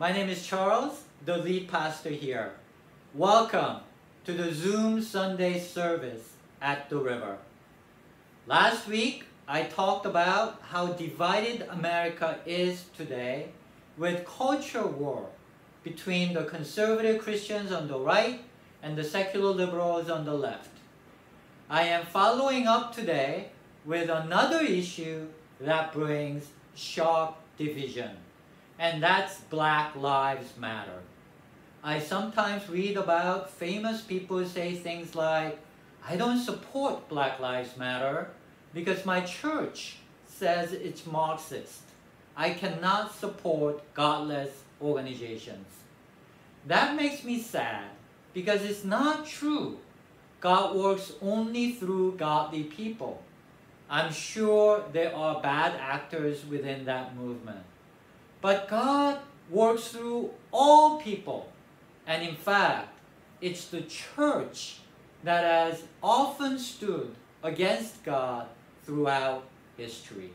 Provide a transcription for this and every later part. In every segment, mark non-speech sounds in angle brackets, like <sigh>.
My name is Charles, the lead pastor here. Welcome to the Zoom Sunday service at the river. Last week, I talked about how divided America is today with culture war between the conservative Christians on the right and the secular liberals on the left. I am following up today with another issue that brings sharp division, and that's Black Lives Matter. I sometimes read about famous people say things like, I don't support Black Lives Matter because my church says it's Marxist. I cannot support godless organizations. That makes me sad because it's not true. God works only through godly people. I'm sure there are bad actors within that movement. But God works through all people. And in fact, it's the church that has often stood against God throughout history.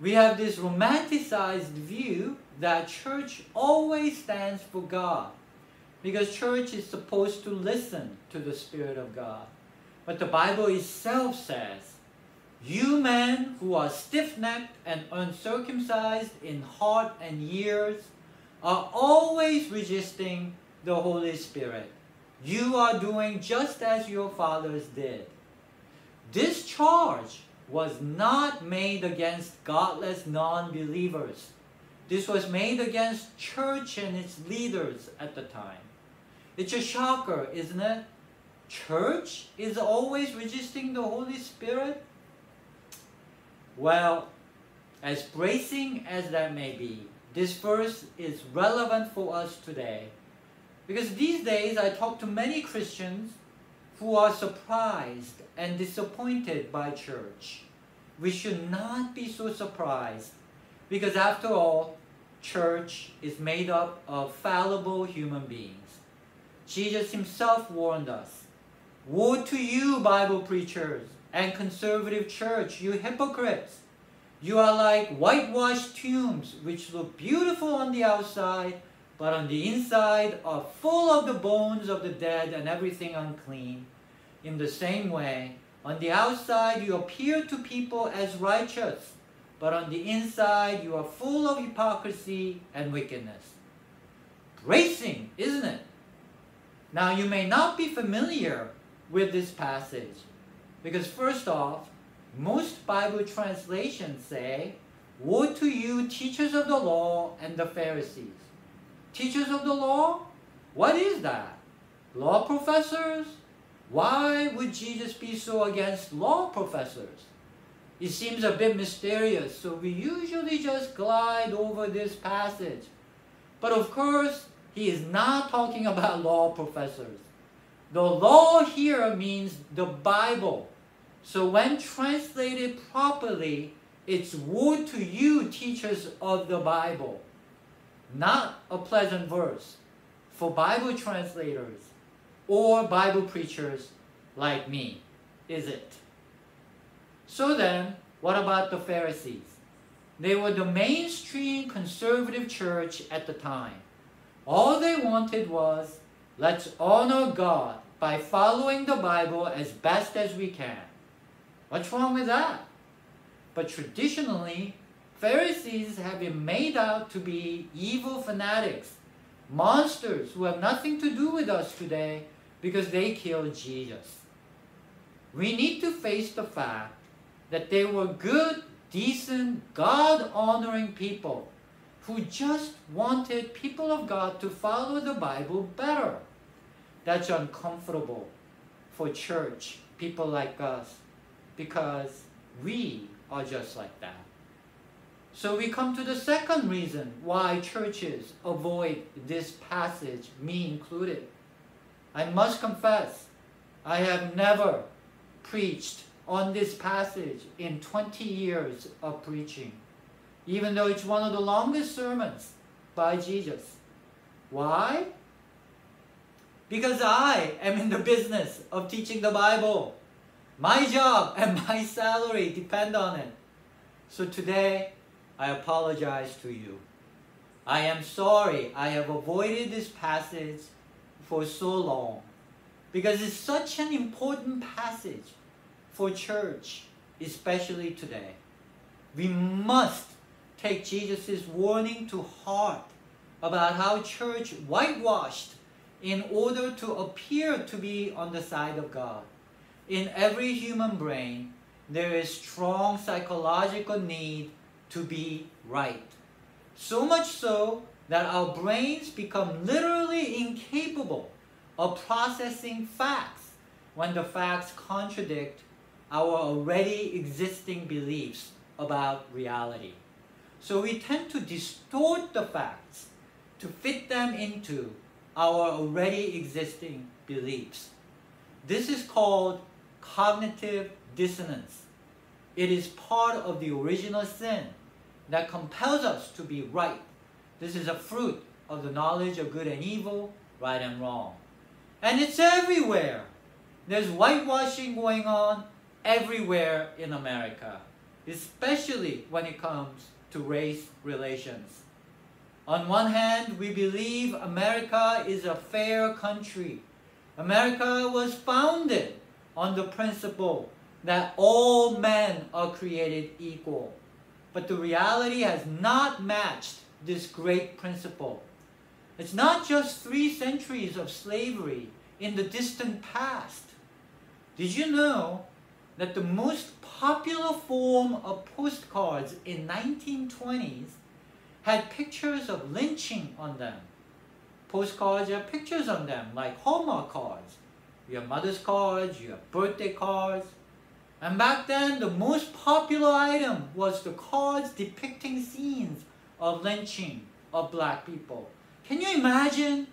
We have this romanticized view that church always stands for God because church is supposed to listen to the Spirit of God. But the Bible itself says, You men who are stiff necked and uncircumcised in heart and ears are always resisting the Holy Spirit. You are doing just as your fathers did. This charge was not made against godless non believers. This was made against church and its leaders at the time. It's a shocker, isn't it? Church is always resisting the Holy Spirit? Well, as bracing as that may be, this verse is relevant for us today. Because these days I talk to many Christians who are surprised and disappointed by church. We should not be so surprised because after all, church is made up of fallible human beings. Jesus himself warned us, Woe to you, Bible preachers and conservative church, you hypocrites! You are like whitewashed tombs which look beautiful on the outside, but on the inside are full of the bones of the dead and everything unclean. In the same way, on the outside you appear to people as righteous, but on the inside you are full of hypocrisy and wickedness. Bracing, isn't it? Now you may not be familiar with this passage, because first off, most Bible translations say, Woe to you, teachers of the law and the Pharisees. Teachers of the law? What is that? Law professors? Why would Jesus be so against law professors? It seems a bit mysterious, so we usually just glide over this passage. But of course, he is not talking about <laughs> law professors. The law here means the Bible. So when translated properly, it's woe to you, teachers of the Bible. Not a pleasant verse for Bible translators or Bible preachers like me, is it? So then, what about the Pharisees? They were the mainstream conservative church at the time. All they wanted was, let's honor God by following the Bible as best as we can. What's wrong with that? But traditionally, Pharisees have been made out to be evil fanatics, monsters who have nothing to do with us today because they killed Jesus. We need to face the fact that they were good, decent, God-honoring people who just wanted people of God to follow the Bible better. That's uncomfortable for church, people like us, because we are just like that. So we come to the second reason why churches avoid this passage, me included. I must confess, I have never preached on this passage in 20 years of preaching, even though it's one of the longest sermons by Jesus. Why? Because I am in the business of teaching the Bible. My job and my salary depend on it. So today, I apologize to you. I am sorry I have avoided this passage for so long because it's such an important passage for church, especially today. We must take Jesus' warning to heart about how church whitewashed in order to appear to be on the side of God. In every human brain, there is strong psychological need to be right. So much so that our brains become literally incapable of processing facts when the facts contradict our already existing beliefs about reality. So we tend to distort the facts to fit them into our already existing beliefs. This is called cognitive dissonance. It is part of the original sin that compels us to be right. This is a fruit of the knowledge of good and evil, right and wrong. And it's everywhere. There's whitewashing going on everywhere in America, especially when it comes to race relations. On one hand, we believe America is a fair country. America was founded on the principle that all men are created equal. But the reality has not matched this great principle. It's not just three centuries of slavery in the distant past. Did you know that the most popular form of postcards in 1920s had pictures of lynching on them? Postcards have pictures on them, like Hallmark cards. Your mother's cards, your birthday cards, and back then, the most popular item was the cards depicting scenes of lynching of black people. Can you imagine?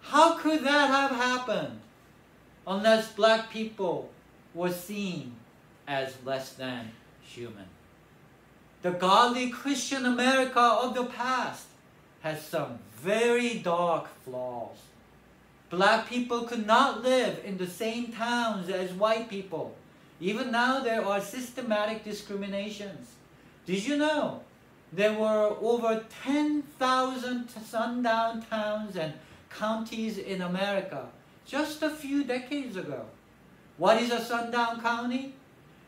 How could that have happened unless black people were seen as less than human? The godly Christian America of the past has some very dark flaws. Black people could not live in the same towns as white people even now there are systematic discriminations. Did you know there were over 10,000 sundown towns and counties in America just a few decades ago? What is a sundown county?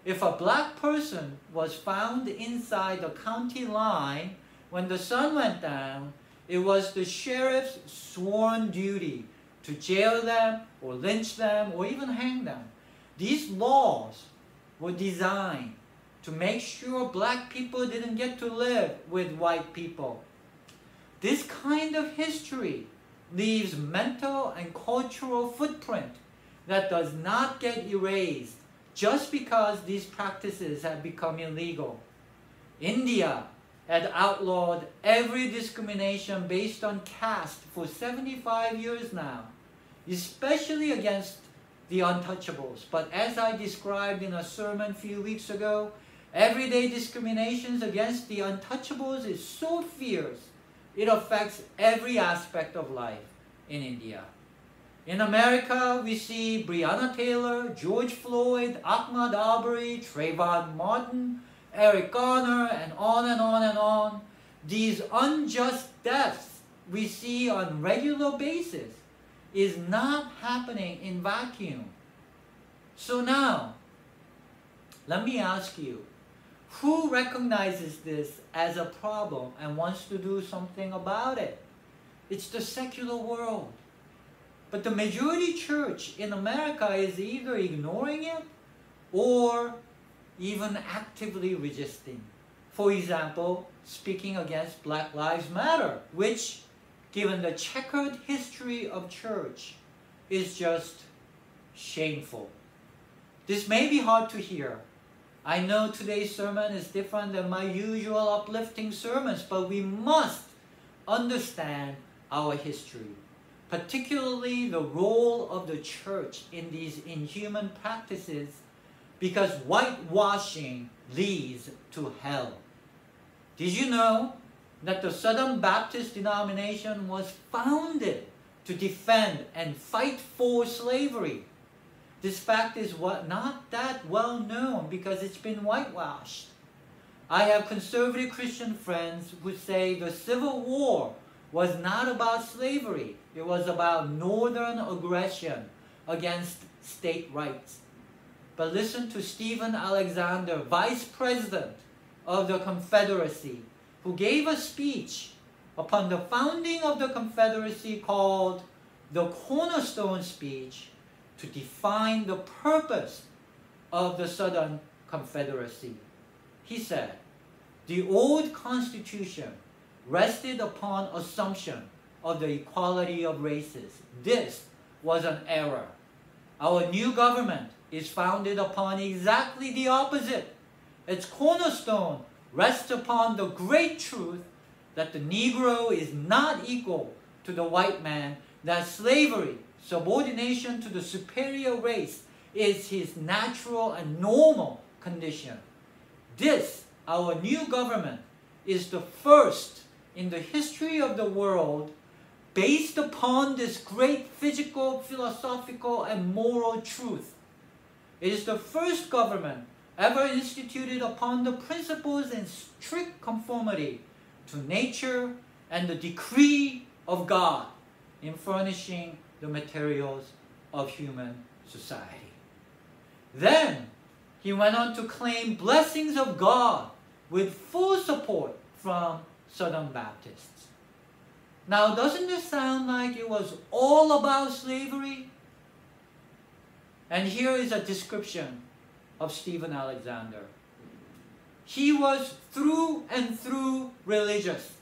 If a black person was found inside the county line when the sun went down, it was the sheriff's sworn duty to jail them or lynch them or even hang them. These laws were designed to make sure black people didn't get to live with white people. This kind of history leaves mental and cultural footprint that does not get erased just because these practices have become illegal. India had outlawed every discrimination based on caste for 75 years now, especially against the untouchables. But as I described in a sermon a few weeks ago, everyday discriminations against the untouchables is so fierce, it affects every aspect of life in India. In America, we see Breonna Taylor, George Floyd, Ahmaud Arbery, Trayvon Martin, Eric Garner, and on and on and on. These unjust deaths we see on regular basis is not happening in vacuum. So now, let me ask you, who recognizes this as a problem and wants to do something about it? It's the secular world. But the majority church in America is either ignoring it or even actively resisting. For example, speaking against Black Lives Matter, which given the checkered history of church, is just shameful. This may be hard to hear. I know today's sermon is different than my usual uplifting sermons, but we must understand our history, particularly the role of the church in these inhuman practices, because whitewashing leads to hell. Did you know that the Southern Baptist denomination was founded to defend and fight for slavery. This fact is what, not that well known because it's been whitewashed. I have conservative Christian friends who say the Civil War was not about slavery. It was about northern aggression against state rights. But listen to Stephen Alexander, vice president of the Confederacy, who gave a speech upon the founding of the Confederacy called the Cornerstone Speech to define the purpose of the Southern Confederacy. He said, the old Constitution rested upon assumption of the equality of races. This was an error. Our new government is founded upon exactly the opposite. Its cornerstone rests upon the great truth that the Negro is not equal to the white man, that slavery, subordination to the superior race, is his natural and normal condition. This, our new government, is the first in the history of the world based upon this great physical, philosophical, and moral truth. It is the first government ever instituted upon the principles in strict conformity to nature and the decree of God in furnishing the materials of human society. Then he went on to claim blessings of God with full support from Southern Baptists. Now, doesn't this sound like it was all about slavery? And here is a description of Stephen Alexander. He was through and through religious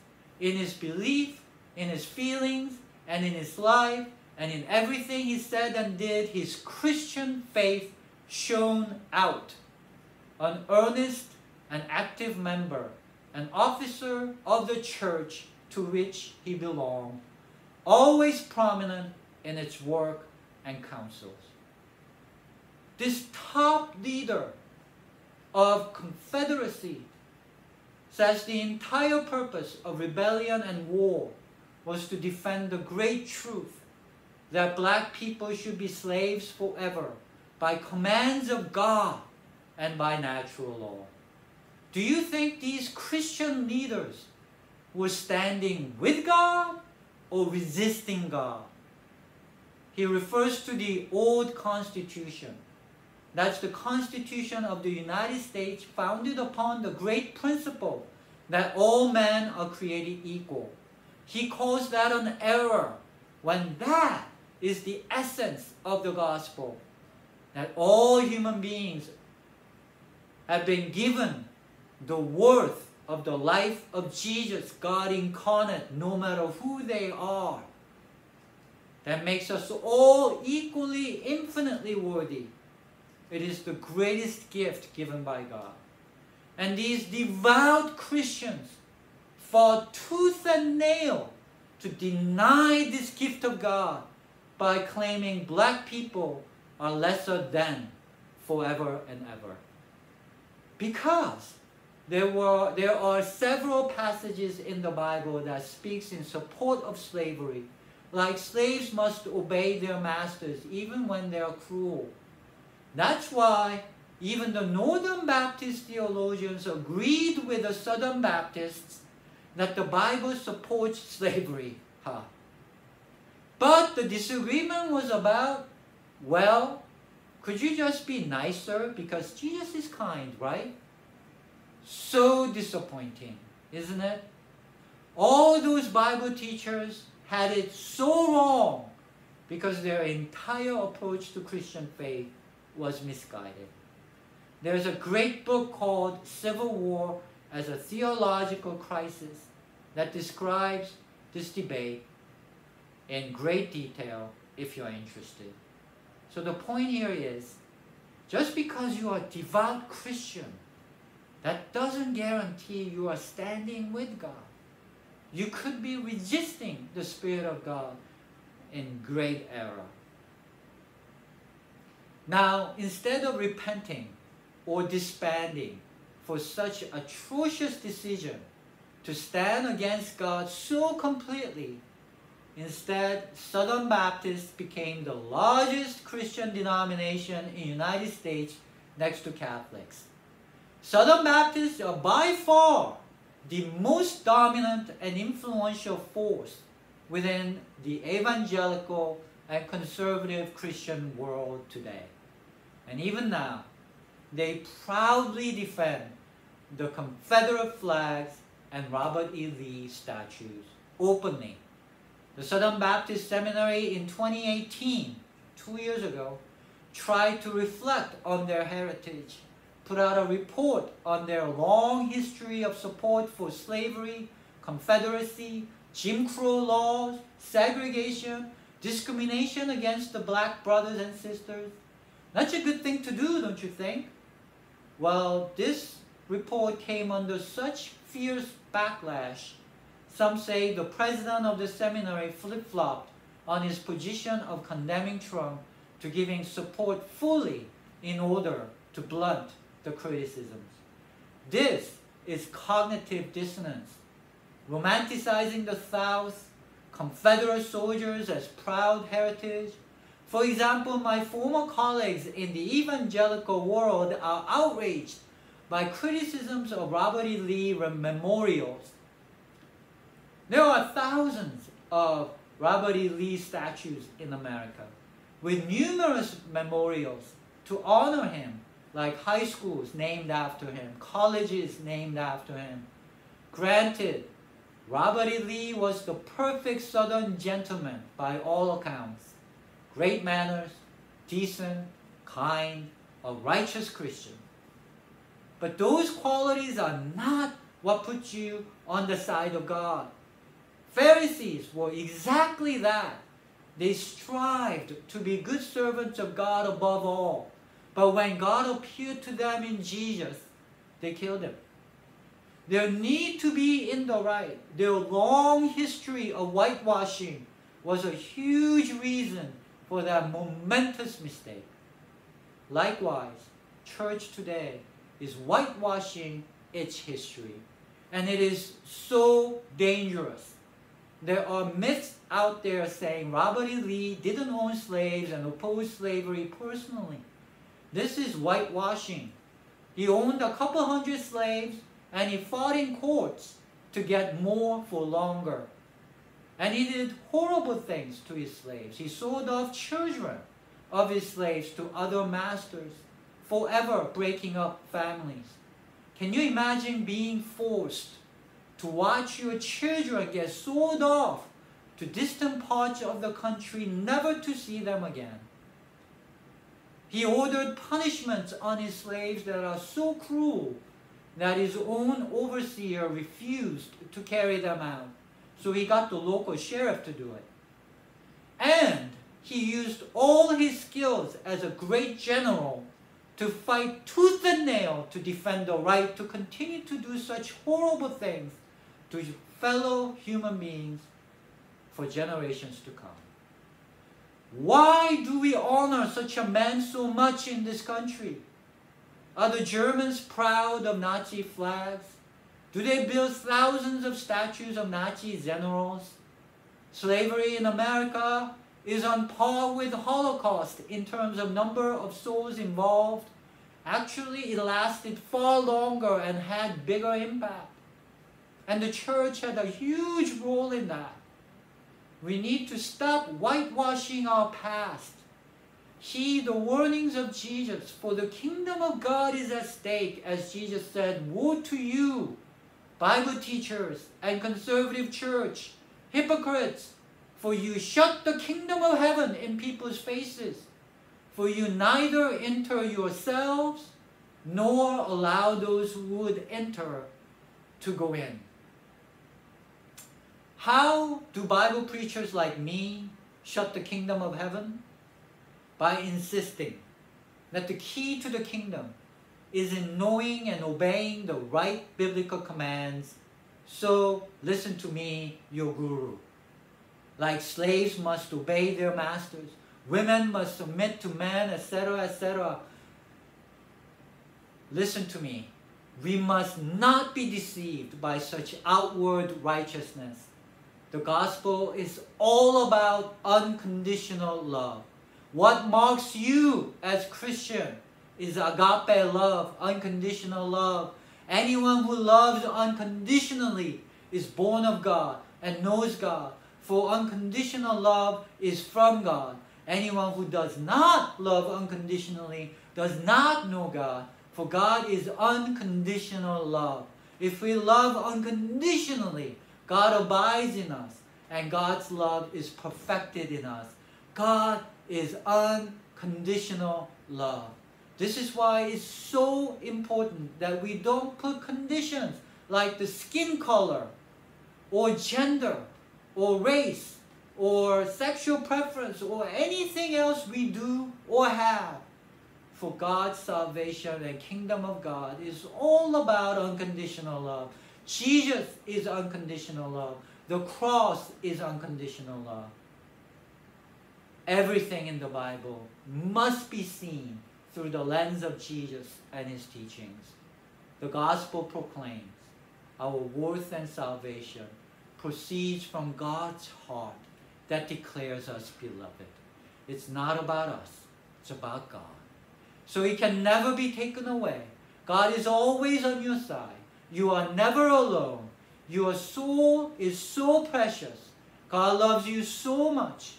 in his belief, in his feelings, and in his life, and in everything he said and did, his Christian faith shone out. An earnest and active member an officer of the church to which he belonged, always prominent in its work and counsels. This top leader of Confederacy says the entire purpose of rebellion and war was to defend the great truth that black people should be slaves forever by commands of God and by natural law. Do you think these Christian leaders were standing with God or resisting God? He refers to the old Constitution. That's the Constitution of the United States founded upon the great principle that all men are created equal. He calls that an error when that is the essence of the gospel. That all human beings have been given the worth of the life of Jesus, God incarnate, no matter who they are. That makes us all equally, infinitely worthy. It is the greatest gift given by God. And these devout Christians fought tooth and nail to deny this gift of God by claiming black people are lesser than forever and ever. Because there, were, there are several passages in the Bible that speaks in support of slavery. Like slaves must obey their masters even when they are cruel. That's why even the Northern Baptist theologians agreed with the Southern Baptists that the Bible supports slavery. Huh. But the disagreement was about, well, could you just be nicer because Jesus is kind, right? So disappointing, isn't it? All those Bible teachers had it so wrong because their entire approach to Christian faith was misguided. There's a great book called Civil War as a Theological Crisis that describes this debate in great detail if you're interested. So the point here is, just because you are a devout Christian that doesn't guarantee you are standing with God. You could be resisting the Spirit of God in great error. Now, instead of repenting or disbanding for such atrocious decision to stand against God so completely, instead, Southern Baptists became the largest Christian denomination in the United States next to Catholics. Southern Baptists are by far the most dominant and influential force within the evangelical and conservative Christian world today. And even now, they proudly defend the Confederate flags and Robert E. Lee statues openly. The Southern Baptist Seminary in 2018, two years ago, tried to reflect on their heritage, put out a report on their long history of support for slavery, Confederacy, Jim Crow laws, segregation, discrimination against the black brothers and sisters. That's a good thing to do, don't you think? Well, this report came under such fierce backlash. Some say the president of the seminary flip-flopped on his position of condemning Trump to giving support fully in order to blunt the criticisms. This is cognitive dissonance, romanticizing the South, Confederate soldiers as proud heritage. For example, my former colleagues in the evangelical world are outraged by criticisms of Robert E. Lee memorials. There are thousands of Robert E. Lee statues in America with numerous memorials to honor him, like high schools named after him, colleges named after him. Granted, Robert E. Lee was the perfect Southern gentleman by all accounts. Great manners, decent, kind, a righteous Christian. But those qualities are not what puts you on the side of God. Pharisees were exactly that. They strived to be good servants of God above all. But when God appeared to them in Jesus, they killed him. Their need to be in the right, their long history of whitewashing was a huge reason for that momentous mistake. Likewise, church today is whitewashing its history. And it is so dangerous. There are myths out there saying Robert E. Lee didn't own slaves and opposed slavery personally. This is whitewashing. He owned a couple hundred slaves and he fought in courts to get more for longer. And he did horrible things to his slaves. He sold off children of his slaves to other masters forever breaking up families. Can you imagine being forced to watch your children get sold off to distant parts of the country, never to see them again? He ordered punishments on his slaves that are so cruel that his own overseer refused to carry them out. So he got the local sheriff to do it. And he used all his skills as a great general to fight tooth and nail to defend the right to continue to do such horrible things to fellow human beings for generations to come. Why do we honor such a man so much in this country? Are the Germans proud of Nazi flags? Do they build thousands of statues of Nazi generals? Slavery in America is on par with Holocaust in terms of number of souls involved. Actually, it lasted far longer and had bigger impact. And the church had a huge role in that. We need to stop whitewashing our past. Heed the warnings of Jesus, for the kingdom of God is at stake, as Jesus said, Woe to you, Bible teachers and conservative church, hypocrites, for you shut the kingdom of heaven in people's faces. For you neither enter yourselves, nor allow those who would enter to go in. How do Bible preachers like me shut the kingdom of heaven? By insisting that the key to the kingdom is in knowing and obeying the right biblical commands. So listen to me, your guru. Like slaves must obey their masters, women must submit to men, etc., etc. Listen to me. We must not be deceived by such outward righteousness. The gospel is all about unconditional love. What marks you as Christian is agape love, unconditional love. Anyone who loves unconditionally is born of God and knows God. For unconditional love is from God. Anyone who does not love unconditionally does not know God. For God is unconditional love. If we love unconditionally, God abides in us and God's love is perfected in us. God is unconditional love. This is why it's so important that we don't put conditions like the skin color or gender or race or sexual preference or anything else we do or have for God's salvation and kingdom of God is all about unconditional love. Jesus is unconditional love. The cross is unconditional love. Everything in the Bible must be seen through the lens of Jesus and his teachings. The gospel proclaims our worth and salvation proceeds from God's heart that declares us beloved. It's not about us, it's about God. So it can never be taken away. God is always on your side. You are never alone. Your soul is so precious. God loves you so much.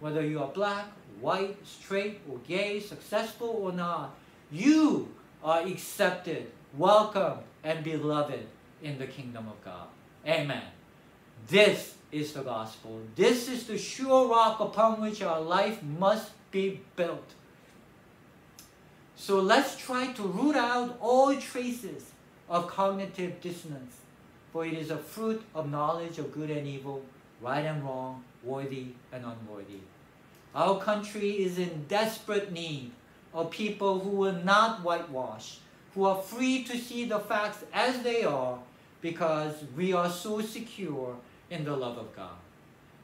Whether you are black, white, straight, or gay, successful or not, you are accepted, welcome, and beloved in the kingdom of God. Amen. This is the gospel. This is the sure rock upon which our life must be built. So let's try to root out all traces of cognitive dissonance, for it is a fruit of knowledge of good and evil, right and wrong, worthy and unworthy. Our country is in desperate need of people who will not whitewash, who are free to see the facts as they are, because we are so secure in the love of God.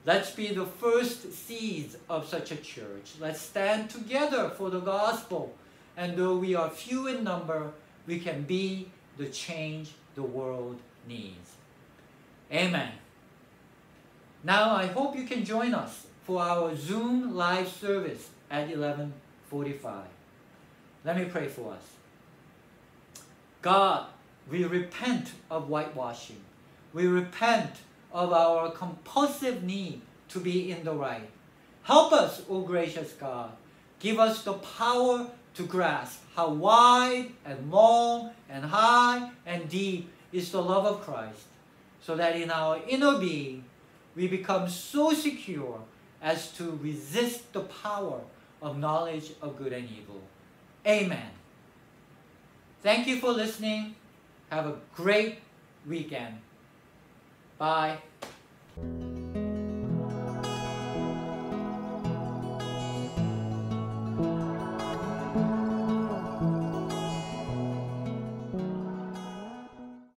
Let's be the first seeds of such a church. Let's stand together for the gospel. And though we are few in number, we can be the change the world needs. Amen. Now I hope you can join us for our Zoom live service at 11:45. Let me pray for us. God, we repent of whitewashing. We repent of our compulsive need to be in the right. Help us, O gracious God. Give us the power to grasp how wide and long and high and deep is the love of Christ, so that in our inner being we become so secure as to resist the power of knowledge of good and evil. Amen. Thank you for listening. Have a great weekend. Bye.